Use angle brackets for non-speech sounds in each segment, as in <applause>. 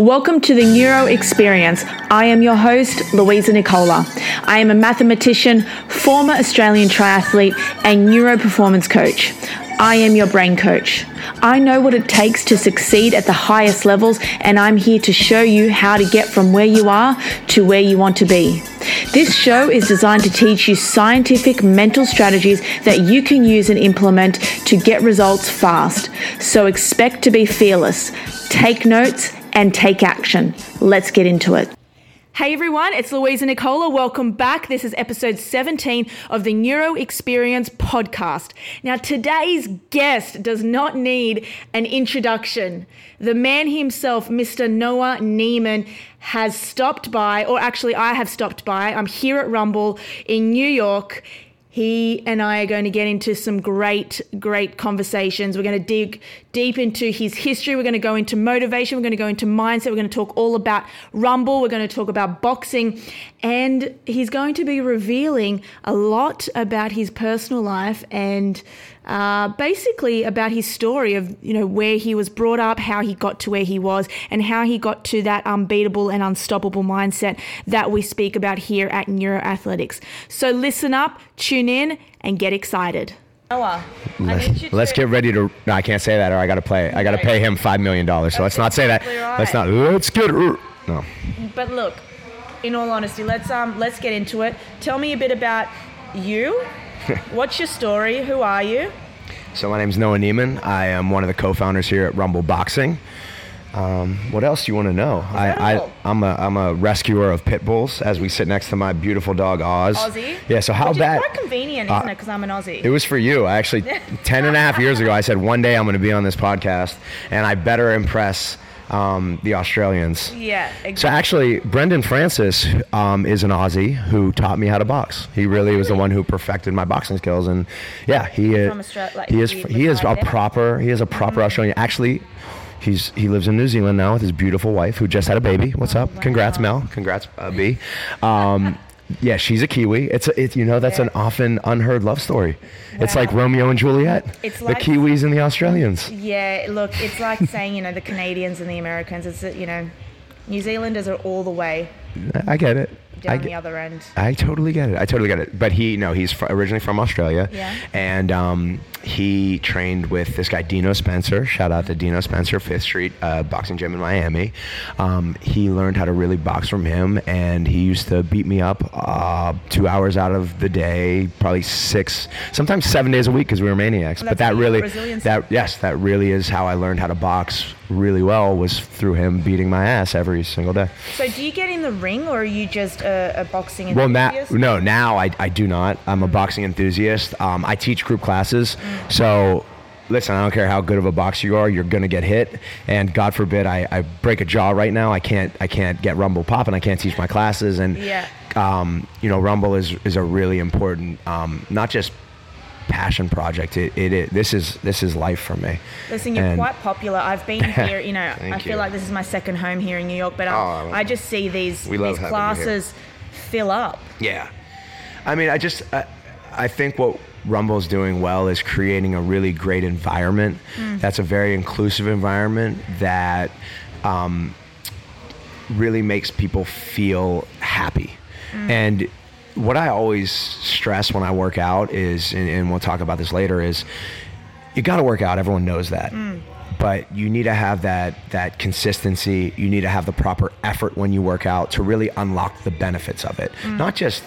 Welcome to the Neuro Experience. I am your host, Louisa Nicola. I am a mathematician, former Australian triathlete, and neuro performance coach. I am your brain coach. I know what it takes to succeed at the highest levels, and I'm here to show you how to get from where you are to where you want to be. This show is designed to teach you scientific mental strategies that you can use and implement to get results fast. So expect to be fearless. Take notes and take action. Let's get into it. Hey everyone, it's Louisa Nicola. Welcome back. This is episode 17 of the Neuro Experience podcast. Now, today's guest does not need an introduction. The man himself, Mr. Noah Neiman, has stopped by, or actually, I have stopped by. I'm here at Rumble in New York he and I are going to get into some great, great conversations. We're going to dig deep into his history. We're going to go into motivation. We're going to go into mindset. We're going to talk all about Rumble. We're going to talk about boxing. And he's going to be revealing a lot about his personal life and uh, basically about his story of you know where he was brought up, how he got to where he was, and how he got to that unbeatable and unstoppable mindset that we speak about here at Neuroathletics. So listen up, tune in, and get excited. Noah, let's, let's get ready to. No, I can't say that, or I got to play. I got to pay him five million dollars. So let's not say that. Right. Let's not. Let's get. No. But look, in all honesty, let's um let's get into it. Tell me a bit about you <laughs> What's your story? Who are you? So my name is Noah Neiman. I am one of the co-founders here at Rumble Boxing. Um, what else do you want to know? I, I, am a, I'm a rescuer of pit bulls as we sit next to my beautiful dog Oz. Aussie? Yeah, so how Which bad? It's convenient, isn't uh, it? Because I'm an Aussie. It was for you. I actually, <laughs> 10 and a half years ago, I said one day I'm going to be on this podcast and I better impress um, the Australians. Yeah, exactly. So actually, Brendan Francis um, is an Aussie who taught me how to box. He really was the one who perfected my boxing skills, and yeah, he is. Like he is. He is a proper. He is a proper mm-hmm. Australian. Actually. He's he lives in New Zealand now with his beautiful wife who just had a baby. What's up? Wow. Congrats, Mel. Congrats, uh, B. Um, yeah, she's a Kiwi. It's a, it, you know that's an often unheard love story. Wow. It's like Romeo and Juliet. It's like, the Kiwis and the Australians. Yeah, look, it's like saying you know the Canadians and the Americans. It's you know, New Zealanders are all the way. I get it down get, the other end. I totally get it. I totally get it. But he, no, he's fr- originally from Australia. Yeah. And um, he trained with this guy Dino Spencer. Shout out to Dino Spencer, Fifth Street uh, Boxing Gym in Miami. Um, he learned how to really box from him, and he used to beat me up uh, two hours out of the day, probably six, sometimes seven days a week because we were maniacs. But that really, that yes, that really is how I learned how to box really well was through him beating my ass every single day. So do you get in the ring, or are you just a, a boxing enthusiast? Well, no, now I, I do not. I'm a boxing enthusiast. Um, I teach group classes, mm. so listen, I don't care how good of a boxer you are, you're gonna get hit. And God forbid I, I break a jaw right now. I can't I can't get Rumble popping. I can't teach my classes. And yeah. um, you know, Rumble is is a really important um, not just passion project. It, it, it, this is this is life for me. Listen, you're and quite popular. I've been <laughs> here. You know, I feel you. like this is my second home here in New York, but oh, I, I just see these these classes fill up. Yeah, I mean, I just I, I think what Rumble's doing well is creating a really great environment. Mm. That's a very inclusive environment that um, really makes people feel happy. Mm. And what I always stress when I work out is, and, and we'll talk about this later, is you got to work out. Everyone knows that. Mm but you need to have that that consistency. You need to have the proper effort when you work out to really unlock the benefits of it, mm. not just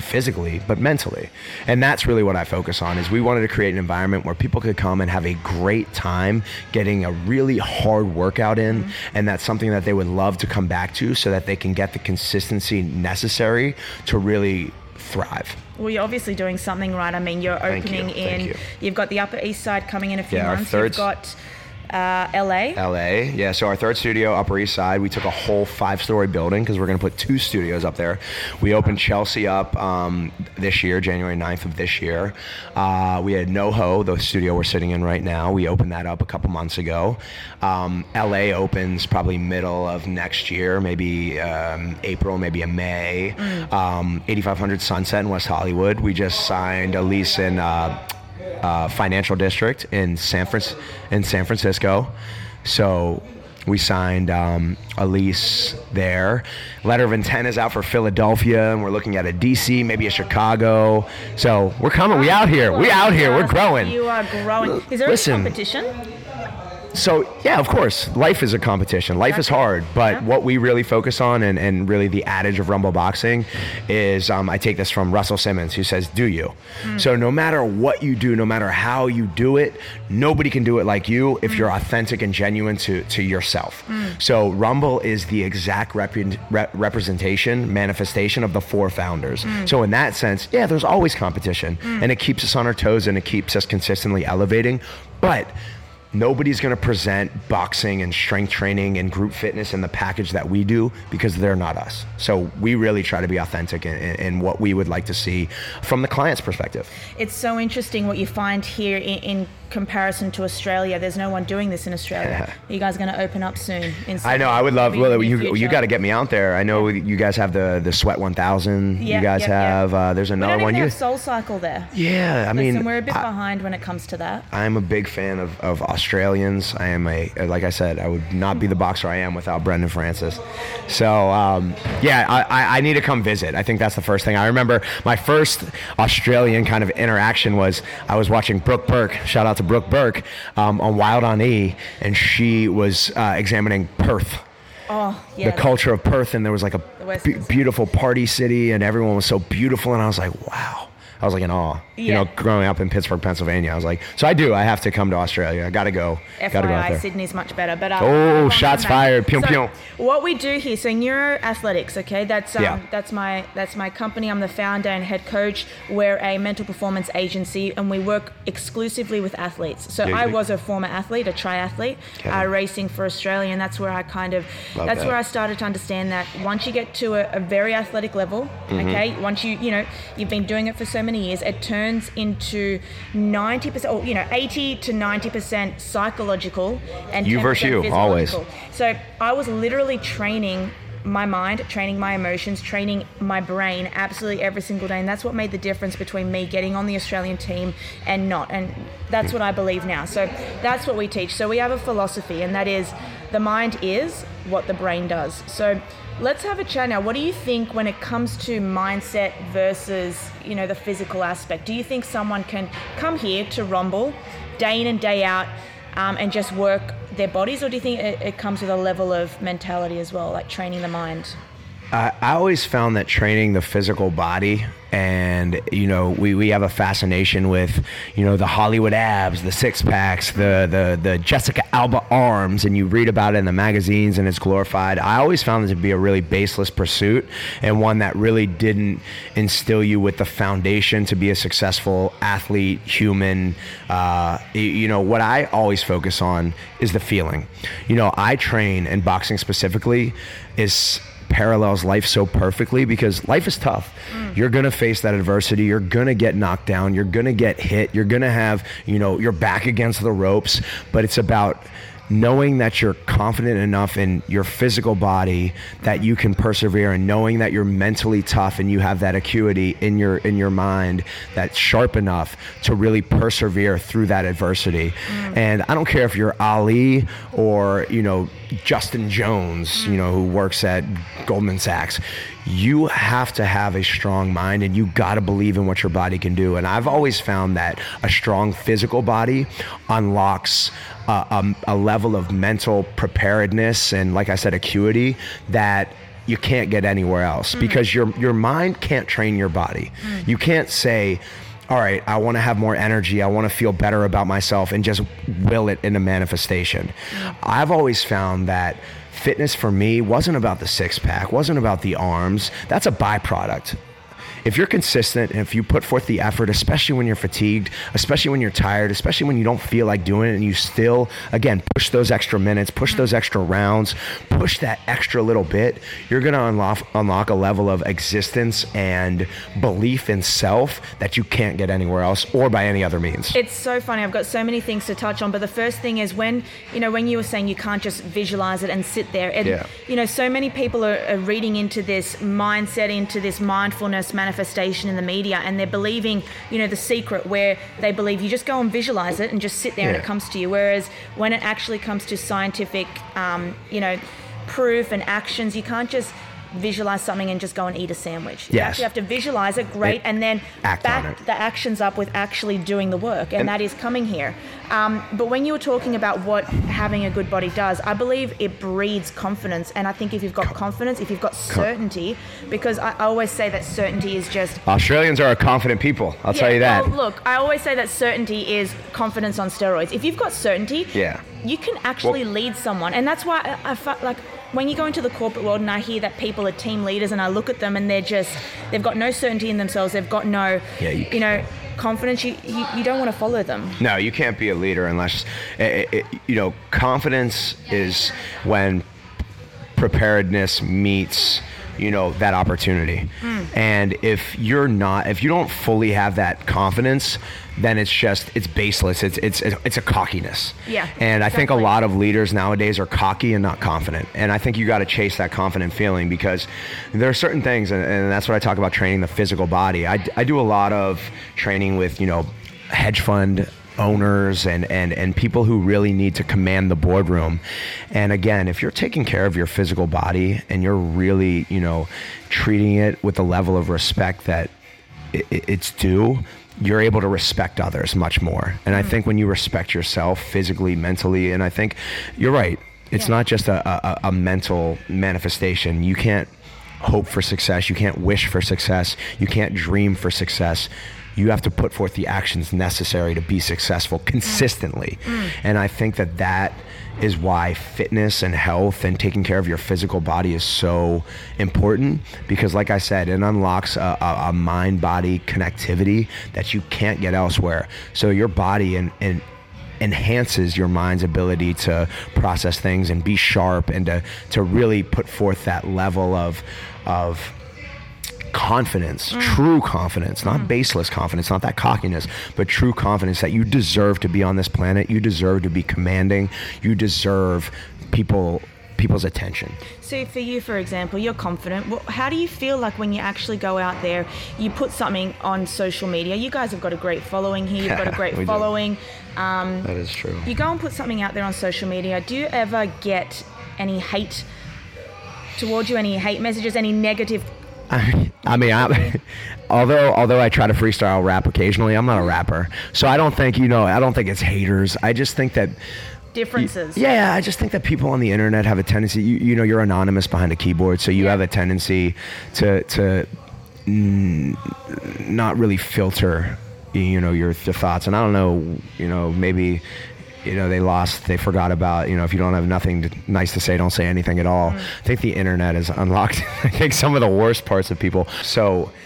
physically but mentally. And that's really what I focus on. Is we wanted to create an environment where people could come and have a great time getting a really hard workout in, mm. and that's something that they would love to come back to, so that they can get the consistency necessary to really thrive. Well, you're obviously doing something right. I mean, you're opening you. in. You. have got the Upper East Side coming in a few yeah, months. You've got uh, LA. LA, yeah. So our third studio, Upper East Side, we took a whole five-story building because we're going to put two studios up there. We opened Chelsea up um, this year, January 9th of this year. Uh, we had NoHo, the studio we're sitting in right now. We opened that up a couple months ago. Um, LA opens probably middle of next year, maybe um, April, maybe in May. Mm. Um, 8500 Sunset in West Hollywood. We just signed a lease in. Uh, uh, financial district in San Fran- in San Francisco. So We signed um, a lease there. Letter of intent is out for Philadelphia, and we're looking at a DC, maybe a Chicago. So we're coming. We out here. We out here. We're growing. You are growing. Is there Listen. a competition? So yeah, of course, life is a competition. Life is hard, but Yeah. what we really focus on, and, and really the adage of Rumble Boxing, is um, I take this from Russell Simmons, who says, "Do you?" Hmm. So no matter what you do, no matter how you do it, nobody can do it like you if hmm. you're authentic and genuine to to yourself. Hmm. So Rumble is the exact repre- re- representation, manifestation of the four founders. So in that sense, yeah, there's always competition, and it keeps us on our toes and it keeps us consistently elevating, but nobody's going to present boxing and strength training and group fitness in the package that we do because they're not us. So we really try to be authentic in, in, in what we would like to see from the client's perspective. It's so interesting what you find here in, in comparison to Australia. There's no one doing this in Australia. Are you guys going to open up soon? In I know. I would love. Well, you future? you got to get me out there. I know you guys have the the Sweat 1000. Yeah, you guys yeah, yeah. have. Uh, there's We another don't one. You. have Soul Cycle there. Yeah. I mean, we're a bit I- behind when it comes to that. I'm a big fan of, of Australians. I am a, like I said, I would not be the boxer I am without Brendan Francis. So, um, yeah, I, I, need to come visit. I think that's the first thing. I remember my first Australian kind of interaction was I was watching Brooke Burke, shout out to Brooke Burke, um, on Wild on E, and she was uh, examining Perth Oh, yeah. the culture of Perth, and there was like a Coast. beautiful party city, and everyone was so beautiful, and I was like, wow. I was like in awe. You know, growing up in Pittsburgh, Pennsylvania, I was like, so I do. I have to come to Australia. I got to go. Got to go out FYI, there. Sydney's much better. But uh, Oh, shots fired. Pew, so pew. What we do here, so Neuro Athletics, okay, that's um, Yeah. that's my that's my company. I'm the founder and head coach. We're a mental performance agency, and we work exclusively with athletes. So Yeah, I was a former athlete, a triathlete, Okay. uh, racing for Australia, and that's where I kind of Love that's that. where I started to understand that once you get to a, a very athletic level, Mm-hmm. okay, once you you know you've been doing it for so many years, it turns into 90% or you know 80 to 90% psychological and You versus you, always. So I was literally training my mind, training my emotions, training my brain absolutely every single day. And that's what made the difference between me getting on the Australian team and not. And that's what I believe now. So that's what we teach. So we have a philosophy, and that is the mind is what the brain does. So let's have a chat now. What do you think when it comes to mindset versus, you know, the physical aspect? Do you think someone can come here to Rumble day in and day out um, and just work their bodies, or do you think it, it comes with a level of mentality as well, like training the mind? I, I always found that training the physical body and you know we, we have a fascination with you know the Hollywood abs the six packs the, the the Jessica Alba arms and you read about it in the magazines and it's glorified. I always found it to be a really baseless pursuit and one that really didn't instill you with the foundation to be a successful athlete human uh, you know what I always focus on is the feeling. You know I train and boxing specifically is parallels life so perfectly because life is tough. Mm. You're going to face that adversity. You're going to get knocked down. You're going to get hit. You're going to have, you know, your back against the ropes, but it's about knowing that you're confident enough in your physical body that you can persevere and knowing that you're mentally tough and you have that acuity in your in your mind that's sharp enough to really persevere through that adversity. Mm. And i don't care if you're ali or you know justin jones you know who works at goldman sachs you have to have a strong mind and you got to believe in what your body can do. And i've always found that a strong physical body unlocks uh, um, a level of mental preparedness and like i said acuity that you can't get anywhere else because your your mind can't train your body you can't say all right, I want to have more energy. I want to feel better about myself and just will it into manifestation. I've always found that fitness for me wasn't about the six pack, wasn't about the arms. That's a byproduct. If you're consistent and if you put forth the effort, especially when you're fatigued, especially when you're tired, especially when you don't feel like doing it, and you still, again, push those extra minutes, push those extra rounds, push that extra little bit, you're going to unlock, unlock a level of existence and belief in self that you can't get anywhere else or by any other means. It's so funny. I've got so many things to touch on, but the first thing is when you know when you were saying you can't just visualize it and sit there, and Yeah. you know so many people are, are reading into this mindset, into this mindfulness, manifestation manifestation in the media and they're believing, you know, the secret where they believe you just go and visualize it and just sit there and it comes to you. Whereas when it actually comes to scientific, um, you know, proof and actions, you can't just visualize something and just go and eat a sandwich. You actually have to visualize it, great, And and then back the actions up with actually doing the work, and, And- that is coming here. Um, but when you were talking about what having a good body does, I believe it breeds confidence. And I think if you've got confidence, if you've got certainty, because I, always say that certainty is just Australians are a confident people. I'll tell you that. well, look, I always say that certainty is confidence on steroids. If you've got certainty, Yeah. you can actually Well- lead someone, and that's why I, I felt like when you go into the corporate world and I hear that people are team leaders, and I look at them and they're just they've got no certainty in themselves, they've got no, Yeah, you- you know, confidence. You, you you don't want to follow them. No, you can't be a leader unless, it, it, you know, confidence is when preparedness meets, you know, that opportunity. Hmm. And if you're not, if you don't fully have that confidence, then it's just it's baseless. It's it's it's a cockiness. Yeah, And I think a lot of leaders nowadays are cocky and not confident. And I think you got to chase that confident feeling because there are certain things, and, and that's what I talk about training the physical body. I, I do a lot of training with you know hedge fund owners and, and, and people who really need to command the boardroom. And again, if you're taking care of your physical body and you're really, you know, treating it with the level of respect that it's due, you're able to respect others much more. And I mm. think when you respect yourself physically, mentally, and I think you're right, it's Yeah. not just a, a, a mental manifestation. You can't hope for success. You can't wish for success. You can't dream for success. You have to put forth the actions necessary to be successful consistently. Mm. And I think that that is why fitness and health and taking care of your physical body is so important because like I said, it unlocks a, a, a mind body connectivity that you can't get elsewhere. So your body and, and enhances your mind's ability to process things and be sharp and to, to really put forth that level of of confidence, true confidence, not baseless confidence, not that cockiness, but true confidence that you deserve to be on this planet, you deserve to be commanding, you deserve people people's attention. So for you, for example, you're confident. Well, how do you feel like when you actually go out there, you put something on social media? You guys have got a great following here. You've got a <laughs> great following. Um, That is true. you go and put something out there on social media. Do you ever get any hate towards you? Any hate messages? Any negative? I mean, I, <laughs> although although I try to freestyle rap occasionally, I'm not a rapper, so I don't think you know. I don't think it's haters. I just think that Differences. Yeah, I just think that people on the internet have a tendency. You, you know, you're anonymous behind a keyboard, so you Yeah. have a tendency to to mm, not really filter, you know, your, your thoughts. And I don't know, you know, maybe. You know, they lost, they forgot about, you know, if you don't have nothing to, nice to say, don't say anything at all. I think the internet has unlocked, <laughs> I think, some of the worst parts of people. So, <laughs>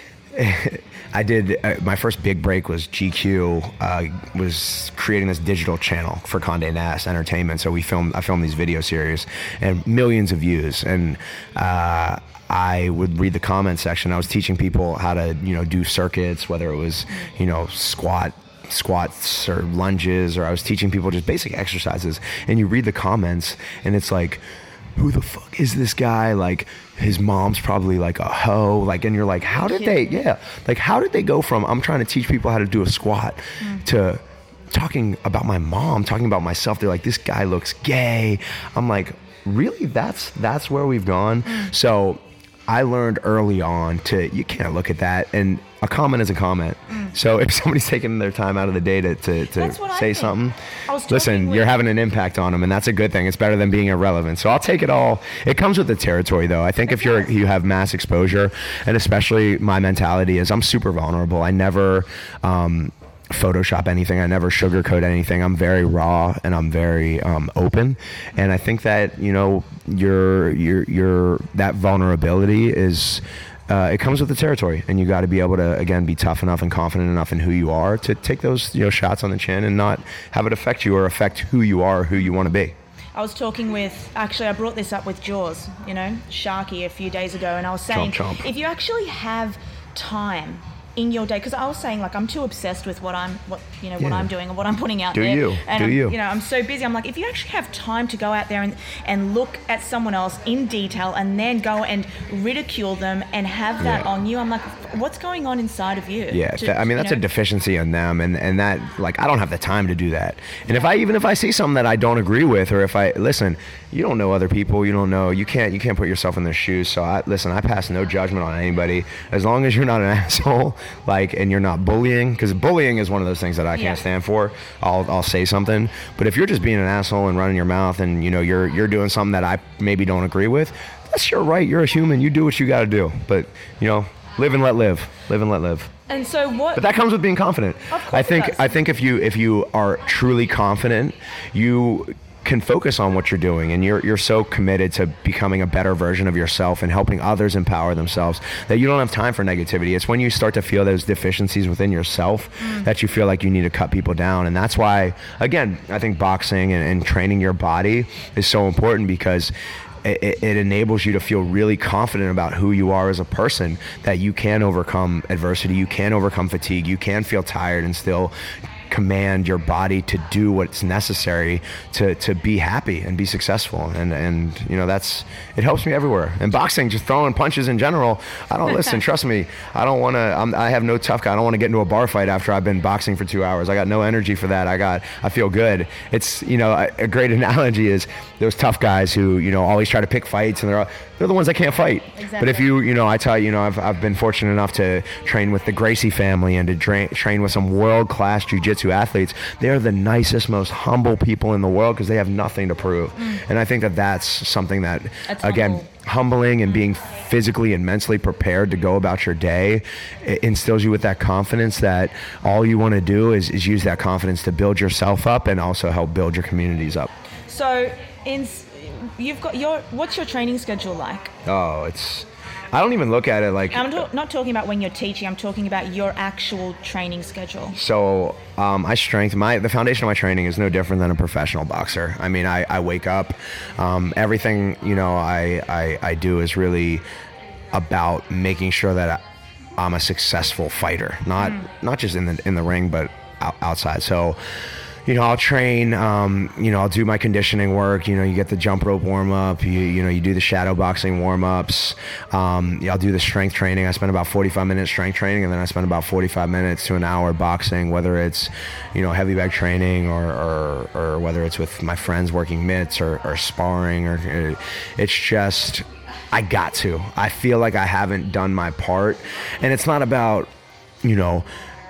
I did uh, my first big break was GQ uh, was creating this digital channel for Condé Nast Entertainment. So we filmed I filmed these video series and millions of views and. Uh, I would read the comment section. I was teaching people how to, you know, do circuits, whether it was, you know, squat squats or lunges, or I was teaching people just basic exercises. And you read the comments, and it's like, who the fuck is this guy? Like his mom's probably like a hoe. Like, and you're like, how did they? Yeah, like how did they go from I'm trying to teach people how to do a squat mm. to talking about my mom, talking about myself. They're like, this guy looks gay. I'm like, really? That's that's where we've gone. Mm. So I learned early on to you can't look at that and a comment is a comment. So if somebody's taking their time out of the day to, to, to That's what I say something, listen, you're having an impact on them and that's a good thing. It's better than being irrelevant. So I'll take it all. It comes with the territory though. I think if you're you have mass exposure and especially my mentality is I'm super vulnerable. I never um Photoshop anything. I never sugarcoat anything. I'm very raw and I'm very um, open. And I think that you know your your your that vulnerability is. Uh, it comes with the territory, and you got to be able to again be tough enough and confident enough in who you are to take those you know shots on the chin and not have it affect you or affect who you are, or who you want to be. I was talking with, actually, I brought this up with Jaws, you know, Sharky a few days ago, and I was saying, Chomp, chomp. if you actually have time in your day? Because I was saying like I'm too obsessed with what I'm what you know what Yeah. I'm doing and what I'm putting out Do there. you. And Do I'm, you. You know I'm so busy. I'm like if you actually have time to go out there and and look at someone else in detail and then go and ridicule them and have that Yeah. on you, I'm like, what's going on inside of you? Yeah, To- that- I mean you that's a deficiency in them, and and that like I don't have the time to do that. And if I even if I see something that I don't agree with, or if I listen, you don't know other people, you don't know, you can't you can't put yourself in their shoes. So I listen, I pass no judgment on anybody as long as you're not an <laughs> asshole, like, and you're not bullying, because bullying is one of those things that I can't Yeah. stand for. I'll I'll say something, but if you're just being an asshole and running your mouth, and you know you're you're doing something that I maybe don't agree with, that's your right. You're a human. You do what you got to do. But you know, live and let live. Live and let live. And so what? But that comes with being confident. I think. I think if you if you are truly confident, you can focus on what you're doing and you're you're so committed to becoming a better version of yourself and helping others empower themselves that you don't have time for negativity. It's when you start to feel those deficiencies within yourself Mm. that you feel like you need to cut people down. And that's why again, I think boxing and, and training your body is so important because it, it- it enables you to feel really confident about who you are as a person that you can overcome adversity you can overcome fatigue you can feel tired and still command your body to do what's necessary to, to be happy and be successful. And and you know that's it helps me everywhere. And boxing just throwing punches in general i don't <laughs> listen trust me. I don't want to i have no tough guy. I don't want to get into a bar fight after i've been boxing for two hours. I got no energy for that. I got i feel good. It's you know a, a great <laughs> analogy is those tough guys who you know always try to pick fights and they're all, they're the ones that can't fight. But if you you know i tell you you know i've, I've been fortunate enough to train with the gracie family and to tra- train with some world-class jiu-jitsu athletes they're the nicest most humble people in the world because they have nothing to prove mm. and i think that that's something that That's again humble. humbling and being physically and mentally prepared to go about your day instills you with that confidence that all you want to do is, is use that confidence to build yourself up and also help build your communities up So, in you've got your what's your training schedule like? oh it's i don't even look at it like I'm not talking about when you're teaching. I'm talking about your actual training schedule. So um, I strength my the foundation of my training is no different than a professional boxer. I mean, I, I wake up, um, everything you know I, I I do is really about making sure that I'm a successful fighter, not not just in the in the ring, but out, outside. So. You know, I'll train. Um, you know, I'll do my conditioning work. You know, you get the jump rope warm up. You you know, you do the shadow boxing warm ups. Um, yeah, I'll do the strength training. I spend about 45 minutes strength training, and then I spend about 45 minutes to an hour boxing. Whether it's, you know, heavy bag training or or, or whether it's with my friends working mitts or, or sparring, or uh, it's just I got to. I feel like I haven't done my part, and it's not about you know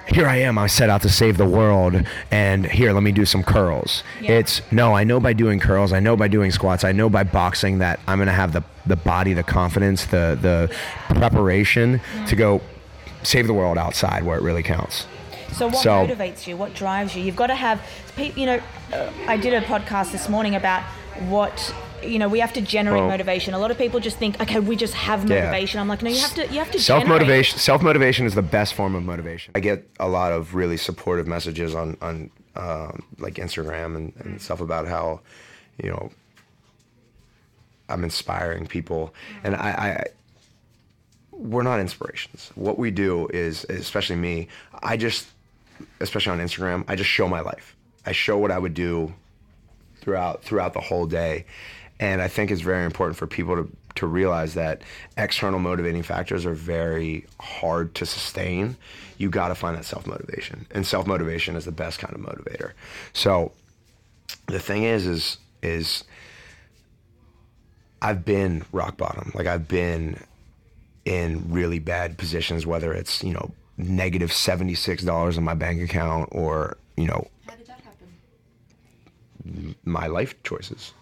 here I am, I set out to save the world, and here, let me do some curls. Yeah. It's no, I know by doing curls, I know by doing squats, I know by boxing that I'm gonna have the, the body, the confidence, the, the preparation to go save the world outside where it really counts. So what So- motivates you? What drives you? You've got to have, you know, uh, I did a podcast this morning about what you know we have to generate Well- motivation. A lot of people just think, okay, we just have Yeah. motivation. I'm like, no, you have to, you have to self motivation. Self motivation is the best form of motivation. I get a lot of really supportive messages on on um, like Instagram and, and stuff about how you know I'm inspiring people, and I, I we're not inspirations. What we do is, especially me, I just, especially on Instagram, I just show my life. I show what I would do throughout throughout the whole day, and I think it's very important for people to to realize that external motivating factors are very hard to sustain. You got to find that self motivation, and self motivation is the best kind of motivator. So, the thing is, is is I've been rock bottom. Like I've been in really bad positions, whether it's, you know, negative $76 in my bank account or, you know, How did that happen? my life choices.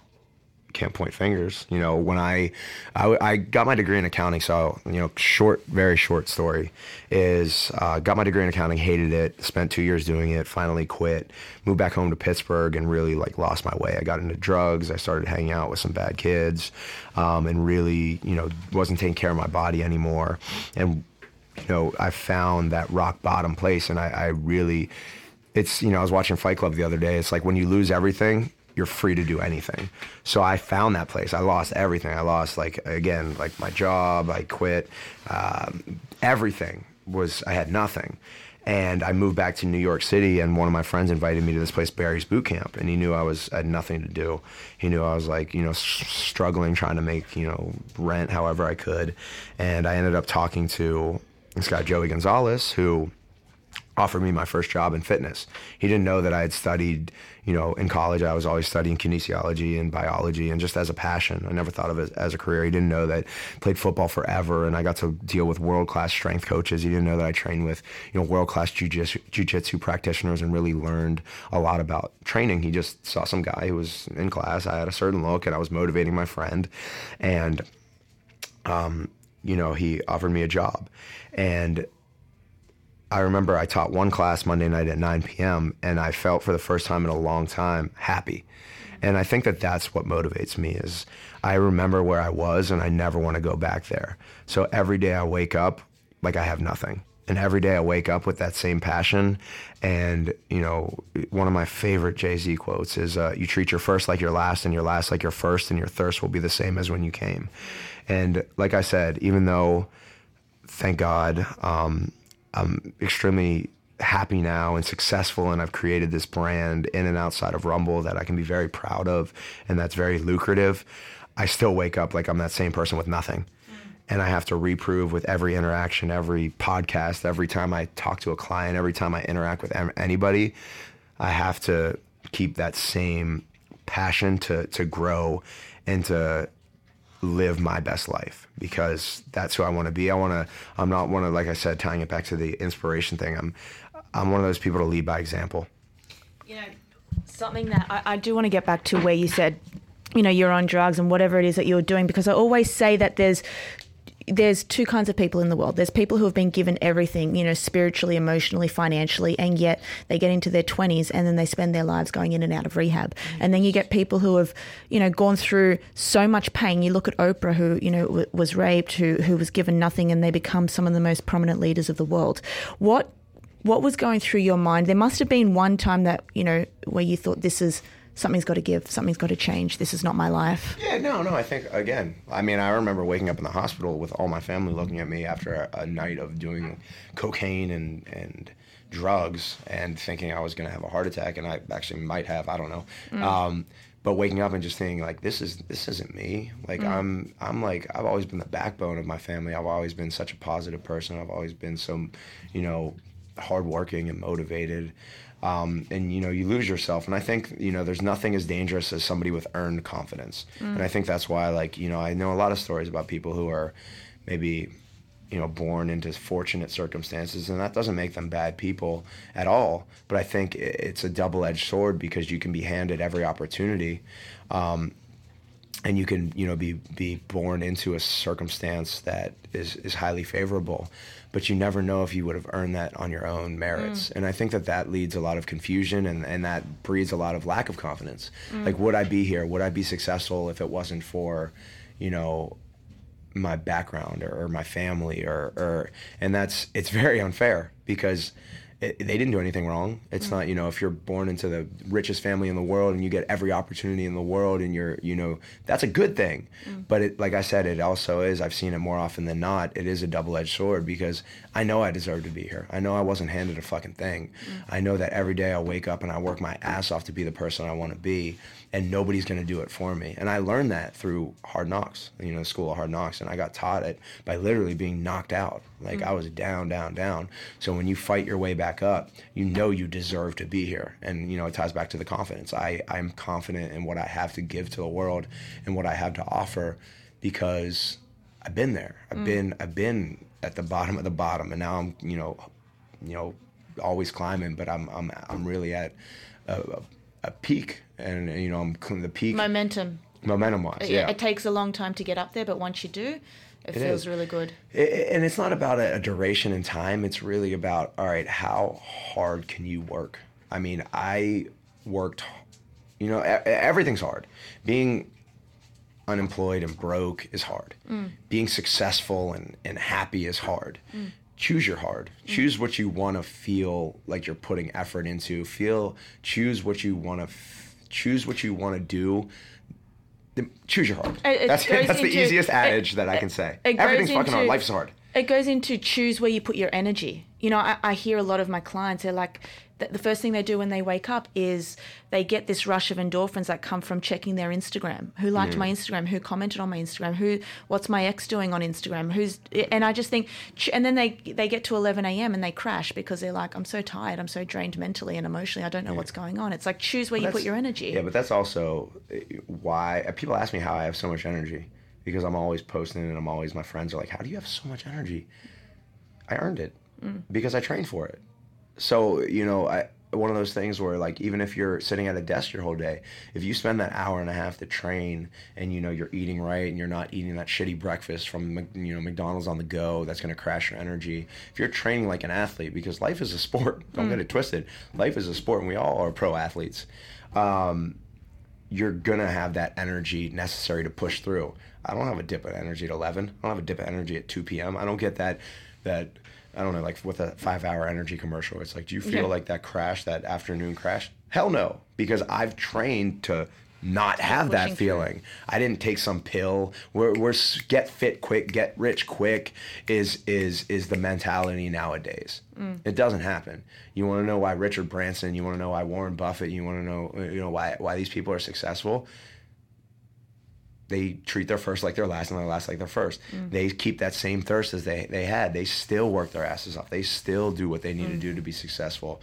Can't point fingers. You know, when I, I, I got my degree in accounting, so, you know, short, very short story is uh, got my degree in accounting, hated it, spent two years doing it, finally quit, moved back home to Pittsburgh and really like lost my way. I got into drugs. I started hanging out with some bad kids um, and really, you know, wasn't taking care of my body anymore. And, you know, I found that rock bottom place and I, I really, it's you know I was watching Fight Club the other day. It's like when you lose everything, you're free to do anything. So I found that place. I lost everything. I lost like again like my job. I quit um, everything. was I had nothing. And I moved back to New York City, and one of my friends invited me to this place, Barry's Boot Camp, and he knew I was I had nothing to do. He knew I was like, you know, s- struggling trying to make you know rent however I could, and I ended up talking to this guy Joey Gonzalez, who offered me my first job in fitness. He didn't know that I had studied, you know, in college. I was always studying kinesiology and biology, and just as a passion. I never thought of it as a career. He didn't know that I played football forever, and I got to deal with world class strength coaches. He didn't know that I trained with, you know, world class jiu-jitsu practitioners and really learned a lot about training. He just saw some guy who was in class. I had a certain look, and I was motivating my friend, and. Um, you know, he offered me a job, and I remember I taught one class Monday night at 9 p.m. and I felt for the first time in a long time happy. And I think that that's what motivates me is I remember where I was and I never want to go back there. So every day I wake up like I have nothing. And every day I wake up with that same passion. And, you know, one of my favorite Jay Z quotes is uh, you treat your first like your last and your last like your first, and your thirst will be the same as when you came. And like I said, even though, thank God, um, I'm extremely happy now and successful and I've created this brand in and outside of Rumble that I can be very proud of and that's very lucrative. I still wake up like I'm that same person with nothing. Mm. And I have to reprove with every interaction, every podcast, every time I talk to a client, every time I interact with anybody, I have to keep that same passion to to grow and to live my best life because that's who I want to be. I want to. I'm not one of like I said, tying it back to the inspiration thing. I'm I'm one of those people to lead by example. you know, something that I, I do want to get back to where you said, you know, you're on drugs and whatever it is that you're doing, because I always say that there's there's two kinds of people in the world. There's people who have been given everything, you know, spiritually, emotionally, financially, and yet they get into their 20s and then they spend their lives going in and out of rehab. Mm. And then you get people who have, you know, gone through so much pain. You look at Oprah, who, you know, w- was raped, who, who was given nothing, and they become some of the most prominent leaders of the world. What what was going through your mind? There must have been one time that, you know, where you thought this is something's got to give, something's got to change. This is not my life. Yeah, no, no. I think again. I mean, I remember waking up in the hospital with all my family looking at me after a, a night of doing cocaine and and drugs and thinking I was going to have a heart attack, and I actually might have. I don't know. Um, but waking up and just thinking like this is this isn't me. Like I'm I'm like I've always been the backbone of my family. I've always been such a positive person. I've always been so, you know, hardworking and motivated. Um, and you know you lose yourself. And i think you know there's nothing as dangerous as somebody with earned confidence. And i think that's why like you know i know a lot of stories about people who are maybe you know born into fortunate circumstances and that doesn't make them bad people at all. But i think it's a double-edged sword because you can be handed every opportunity um, and you can you know be be born into a circumstance that is is highly favorable but you never know if you would have earned that on your own merits. Mm. And i think that that leads a lot of confusion and and that breeds a lot of lack of confidence. Mm. Like would i be here? Would i be successful if it wasn't for you know my background or, or my family or, or and that's it's very unfair because it, they didn't do anything wrong. It's not you know if you're born into the richest family in the world and you get every opportunity in the world and you're you know that's a good thing. Mm. But it like i said it also is i've seen it more often than not it is a double-edged sword because i know i deserve to be here. I know i wasn't handed a fucking thing. Mm. I know that every day i wake up and i work my ass off to be the person i want to be and nobody's going to do it for me. And I learned that through hard knocks, you know, the school of hard knocks. And I got taught it by literally being knocked out. Like I mm. was down, down, down. So when you fight your way back up, you know you deserve to be here. And, you know, it ties back to the confidence. I, I'm confident in what I have to give to the world and what I have to offer because I've been there. I've mm. been, I've been at the bottom of the bottom. And now I'm, you know, you know, always climbing, but I'm, I'm, I'm really at a, a, a peak. And, you know, I'm the peak Momentum. momentum wise. It, Yeah. it takes a long time to get up there, but once you do, it, It feels is. really good. I- I- and it's not about a, a duration in time. It's really about all right, how hard can you work? I mean, I worked. You know, everything's hard. Being unemployed and broke is hard. Mm. Being successful and, and happy is hard. Mm. Choose your hard. Mm. Choose what you want to feel like you're putting effort into. Feel. Choose what you want to. F- choose what you want to do. Choose your hard. It- it that's that's the into- easiest it- adage that I can say. it Everything's fucking hard. into- Life's hard. it goes into choose where you put your energy. You know, I, I hear a lot of my clients, they're like, the, the first thing they do when they wake up is they get this rush of endorphins that come from checking their Instagram. Who liked my Instagram? Who commented on my Instagram? Who, what's my ex doing on Instagram? Who's, and I just think, and then they, they get to 11 a.m. and they crash because they're like, I'm so tired. I'm so drained mentally and emotionally. I don't know what's going on. It's like, choose where you put your energy. Yeah, but that's also uh, why uh, people ask me how I have so much energy because I'm always posting and I'm always my friends are like, "How do you have so much energy?" I earned it because I trained for it. So you know, I one of those things where like even if you're sitting at a desk your whole day, if you spend that hour and a half to train and you know you're eating right and you're not eating that shitty breakfast from you know McDonald's on the go that's going to crash your energy. If you're training like an athlete because life is a sport, <laughs> don't get it twisted. Life is a sport and we all are pro athletes. Um, you're gonna have that energy necessary to push through. I don't have a dip of energy at 11. I don't have a dip of energy at 2 p.m. I don't get that that I don't know like with a five hour energy commercial. It's like, do you feel Yeah. like that crash, that afternoon crash? Hell no, because I've trained to not have that pushing through. feeling. I didn't take some pill. We're, we're get fit quick, get rich quick is is is the mentality nowadays. Mm. It doesn't happen. You want to know why Richard Branson? You want to know why Warren Buffett? You want to know you know why why these people are successful? They treat their first like their last and their last like their first. They keep that same thirst as they, they had. They still work their asses off. They still do what they need to do to be successful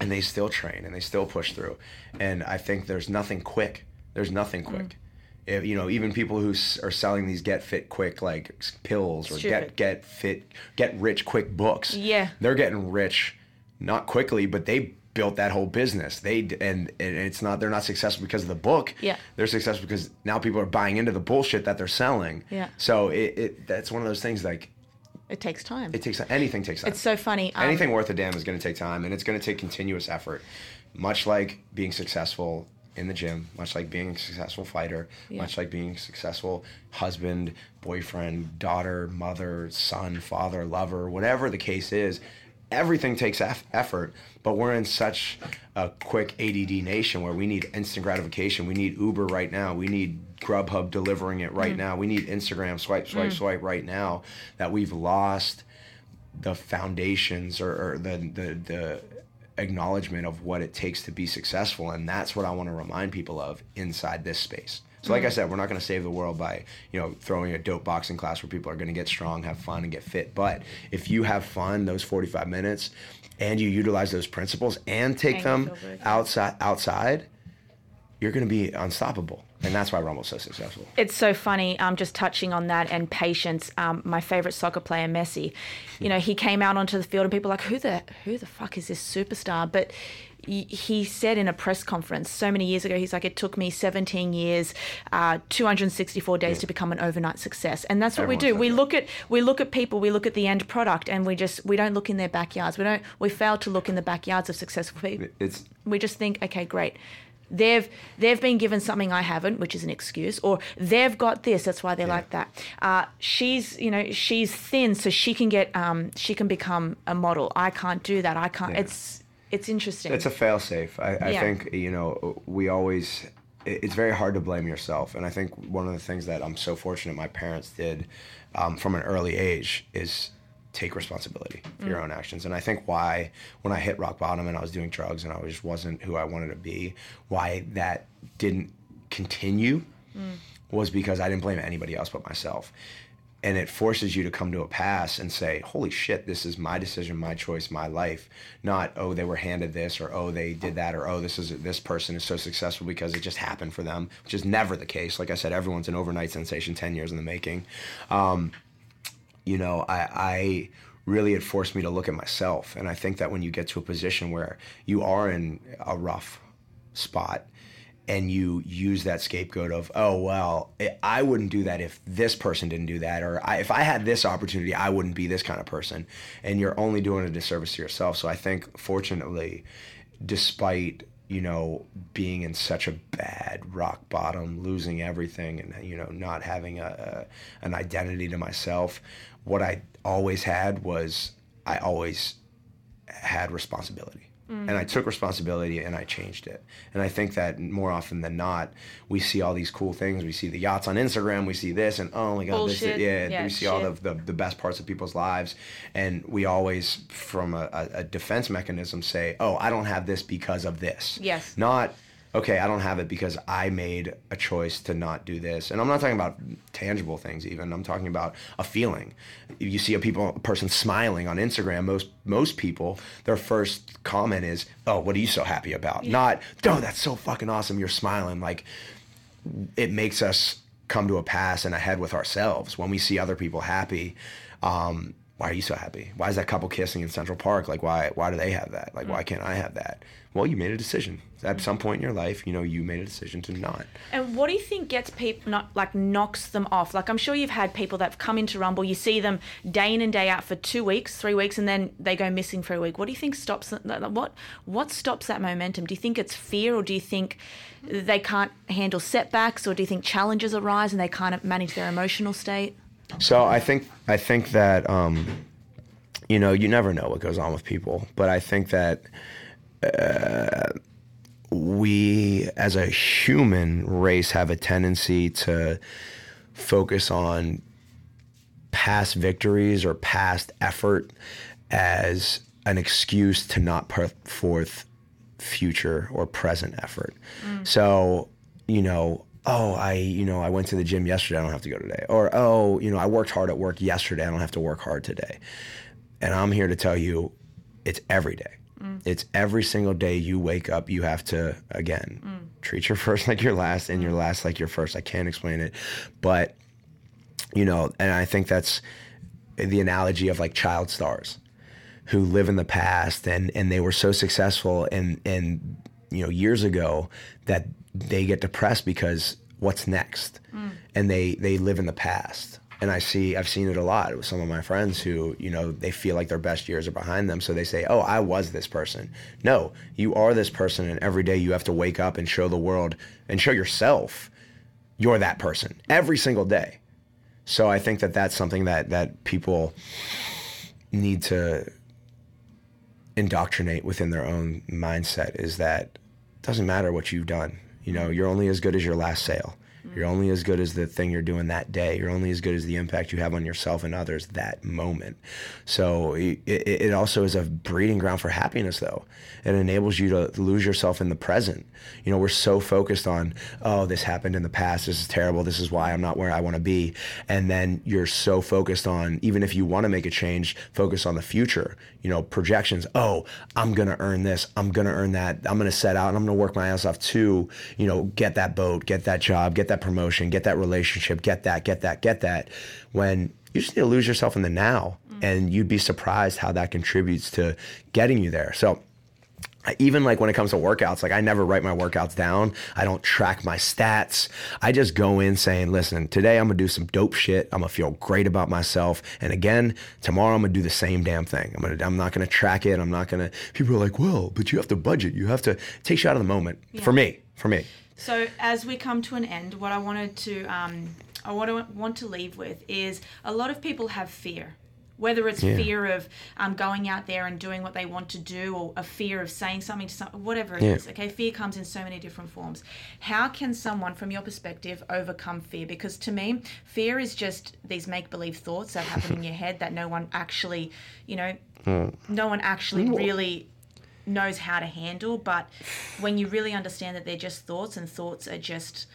and they still train and they still push through. And I think there's nothing quick. There's nothing Mm. quick. If, you know, even people who s- are selling these get fit quick like pills or Stupid. get get fit get rich quick books. Yeah. they're getting rich, not quickly, but they built that whole business. They and, and it's not they're not successful because of the book. Yeah. they're successful because now people are buying into the bullshit that they're selling. Yeah. So it, it that's one of those things like It takes time. it takes anything takes time. it's so funny. Um, Anything worth a damn is going to take time, and it's going to take continuous effort. Much like being successful in the gym, much like being a successful fighter, Yeah. much like being a successful husband, boyfriend, daughter, mother, son, father, lover, whatever the case is. Everything takes eff- effort, but we're in such a quick ADD nation where we need instant gratification. We need Uber right now. We need Grubhub delivering it right mm. now. We need Instagram swipe, swipe, mm. swipe right now. That we've lost the foundations or, or the, the the acknowledgement of what it takes to be successful and that's what i want to remind people of inside this space so like i said we're not going to save the world by you know throwing a dope boxing class where people are going to get strong have fun and get fit but if you have fun those 45 minutes and you utilize those principles and take And them you feel good. outside outside you're going to be unstoppable and that's why rumble's so successful it's so funny. Um, just touching on that and patience. Um, my favorite soccer player, Messi. You know, he came out onto the field and people were like, who the who the fuck is this superstar? But he said in a press conference so many years ago, he's like, it took me 17 years, uh, 264 days to become an overnight success, and that's what we do. We that. look at we look at people, we look at the end product, and we just we don't look in their backyards. We don't we fail to look in the backyards of successful people it's we just think, okay, great. They've they've been given something I haven't, which is an excuse, or they've got this, that's why they're like that. Uh, she's you know she's thin, so she can get um, she can become a model. I can't do that. I can't. Yeah. It's it's interesting. It's a fail safe. I, I Yeah. think you know we always. It's very hard to blame yourself, and I think one of the things that I'm so fortunate my parents did um, from an early age is take responsibility for your own actions. And I think why when I hit rock bottom and I was doing drugs and I just wasn't who I wanted to be, why that didn't continue was because I didn't blame anybody else but myself and it forces you to come to a pass and say holy shit this is my decision my choice my life. Not oh they were handed this or oh they did that or oh this is this person is so successful because it just happened for them which is never the case. Like i said everyone's an overnight sensation 10 years in the making. Um, you know i i really it forced me to look at myself. And i think that when you get to a position where you are in a rough spot and you use that scapegoat of oh well i wouldn't do that if this person didn't do that or I, if i had this opportunity i wouldn't be this kind of person. And you're only doing a disservice to yourself. So i think fortunately despite you know being in such a bad rock bottom losing everything and you know not having a, a an identity to myself what i always had was i always had responsibility Mm. And I took responsibility and I changed it. And I think that more often than not, we see all these cool things. We see the yachts on Instagram. We see this, and oh my god, this Bullshit. is, yeah, Yeah, We see all the, the the best parts of people's lives, and we always, from a, a defense mechanism, say, oh, I don't have this because of this. Yes. Not okay, I don't have it because I made a choice to not do this. And I'm not talking about tangible things even. I'm talking about a feeling. If you see a people a person smiling on Instagram, most most people, their first comment is, "Oh, what are you so happy about?" Not, "Oh, that's so fucking awesome. You're smiling." Like it makes us come to a pass and ahead with ourselves when we see other people happy. Um, why are you so happy? Why is that couple kissing in Central Park? Like, why? Why do they have that? Like, why mm. can't I have that? Well, you made a decision at some point in your life. You know, you made a decision to not. And what do you think gets people not like knocks them off? Like I'm sure you've had people that have come into Rumble, you see them day in and day out for two weeks, three weeks, and then they go missing for a week. What do you think stops them? What what stops that momentum? Do you think it's fear, or do you think they can't handle setbacks, or do you think challenges arise and they can't manage their emotional state? So I think I think that um, you know you never know what goes on with people, but I think that uh, we as a human race have a tendency to focus on past victories or past effort as an excuse to not put forth future or present effort. So, you know, oh, I, you know, I went to the gym yesterday, I don't have to go today. Or, oh, you know, I worked hard at work yesterday, I don't have to work hard today. And I'm here to tell you it's every day. Mm. It's every single day you wake up, you have to, again, mm. treat your <laughs> first like your last and your mm. last like your first. I can't explain it. But, you know, and I think that's the analogy of like child stars who live in the past and and they were so successful and and you know years ago that they get depressed because what's next? Mm. And they they live in the past. And I see I've seen it a lot with some of my friends who you know they feel like their best years are behind them. So they say oh I was this person. No you are this person and every day you have to wake up and show the world and show yourself you're that person every single day. So I think that that's something that that people need to indoctrinate within their own mindset is that doesn't matter what you've done. You know, you're only as good as your last sale. You're only as good as the thing you're doing that day. You're only as good as the impact you have on yourself and others that moment. So it, it also is a breeding ground for happiness, though. It enables you to lose yourself in the present. You know, we're so focused on, oh, this happened in the past. This is terrible. This is why I'm not where I want to be. And then you're so focused on, even if you want to make a change, focus on the future. You know, projections. Oh, I'm going to earn this. I'm going to earn that. I'm going to set out and I'm going to work my ass off to, you know, get that boat, get that job, get that promotion, get that relationship, get that, get that, get that. When you just need to lose yourself in the now. Mm. And you'd be surprised how that contributes to getting you there. So, even like when it comes to workouts, like I never write my workouts down. I don't track my stats. I just go in saying, listen, today I'm gonna do some dope shit. I'm gonna feel great about myself. And again, tomorrow I'm gonna do the same damn thing. I'm gonna I'm not gonna track it. I'm not gonna people are like, well, but you have to budget. You have to take you out of the moment. For me. For me. So as we come to an end, what I wanted to, um, I want to want to leave with is a lot of people have fear. Whether it's Yeah. fear of um, going out there and doing what they want to do, or a fear of saying something to some, whatever it is. Yeah. Okay, fear comes in so many different forms. How can someone, from your perspective, overcome fear? Because to me, fear is just these make believe thoughts that happen in your head that no one actually, you know, no one actually really knows how to handle. But when you really understand that they're just thoughts and thoughts are just,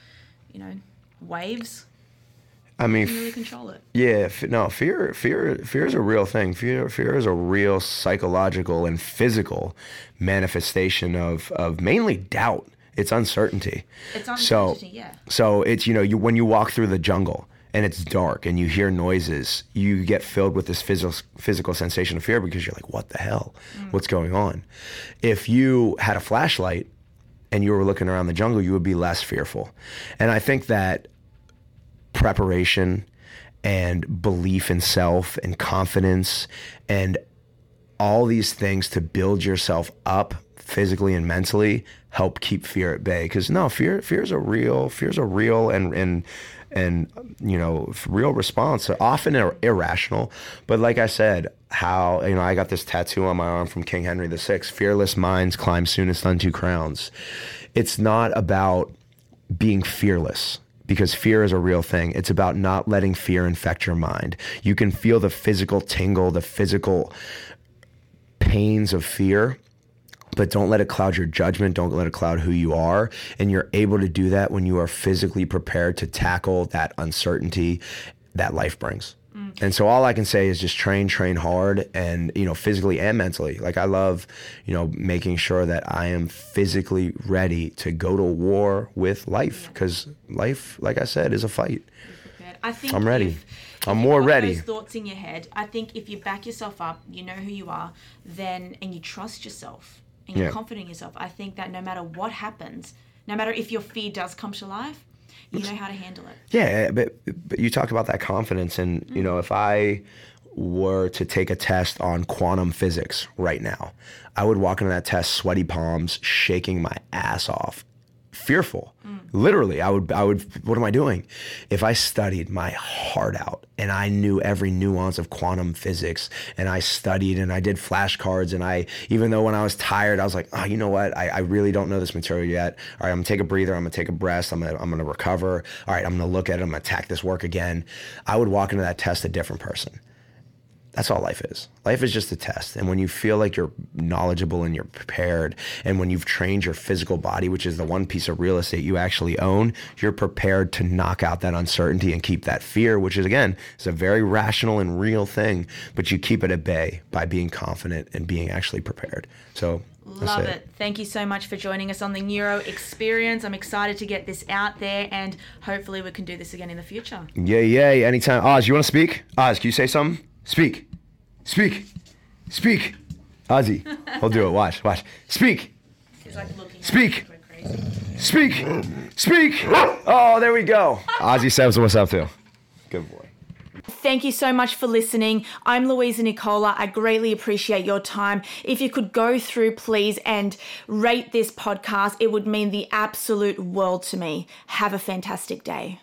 you know, waves, I mean, you really control it. Yeah, f- no, fear, fear, fear is a real thing. Fear, fear is a real psychological and physical manifestation of of mainly doubt. It's uncertainty. It's So- uncertainty, yeah. So it's you know you when you walk through the jungle and it's dark and you hear noises, you get filled with this physical physical sensation of fear because you're like, what the hell? Mm. What's going on? If you had a flashlight and you were looking around the jungle, you would be less fearful. And I think that preparation and belief in self and confidence and all these things to build yourself up physically and mentally help keep fear at bay. Because no, fear fear is a real fear is a real and and and you know real response. Often ir- irrational, but like I said, how you know I got this tattoo on my arm from King Henry VI. Fearless minds climb soonest unto crowns. It's not about being fearless because fear is a real thing. It's about not letting fear infect your mind. You can feel the physical tingle, the physical pains of fear, but don't let it cloud your judgment. Don't let it cloud who you are. And you're able to do that when you are physically prepared to tackle that uncertainty that life brings. Mm. And so all I can say is just train, train hard, and you know, physically and mentally. Like I love, you know, making sure that I am physically ready to go to war with life, because life, like I said, is a fight. I think I'm ready. if- I'm more ready. Those thoughts in your head. I think if you back yourself up, you know who you are, then and you trust yourself and you're Yeah. confident in yourself. I think that no matter what happens, no matter if your fear does come to life, you know how to handle it. Yeah, eh, but, but you talked about that confidence, and you know, if I were to take a test on quantum physics right now, I would walk into that test sweaty palms, shaking my ass off, fearful. Mm. Literally, I would, I would. What am I doing? If I studied my heart out and I knew every nuance of quantum physics, and I studied and I did flashcards, and I, even though when I was tired, I was like, oh, you know what? I, I really don't know this material yet. All right, I'm gonna take a breather. I'm gonna take a breath. I'm gonna, I'm gonna recover. All right, I'm gonna look at it. I'm gonna attack this work again. I would walk into that test a different person. That's all life is. Life is just a test. And when you feel like you're knowledgeable and you're prepared, and when you've trained your physical body, which is the one piece of real estate you actually own, you're prepared to knock out that uncertainty and keep that fear, which is again, is a very rational and real thing, but you keep it at bay by being confident and being actually prepared. So Love it. Thank you so much for joining us on the Neuro Experience. I'm excited to get this out there and hopefully we can do this again in the future. Yay, yay. Anytime. Oz, you want to speak? Oz, can you say something? Speak. Speak. Speak. Ozzy. I'll do it. Watch, watch. Speak. It's like looking Speak. Speak. Speak. Oh, there we go. Ozzy says what's up too. Good boy. Thank you so much for listening. I'm Louisa Nicola. I greatly appreciate your time. If you could go through, please, and rate this podcast, it would mean the absolute world to me. Have a fantastic day.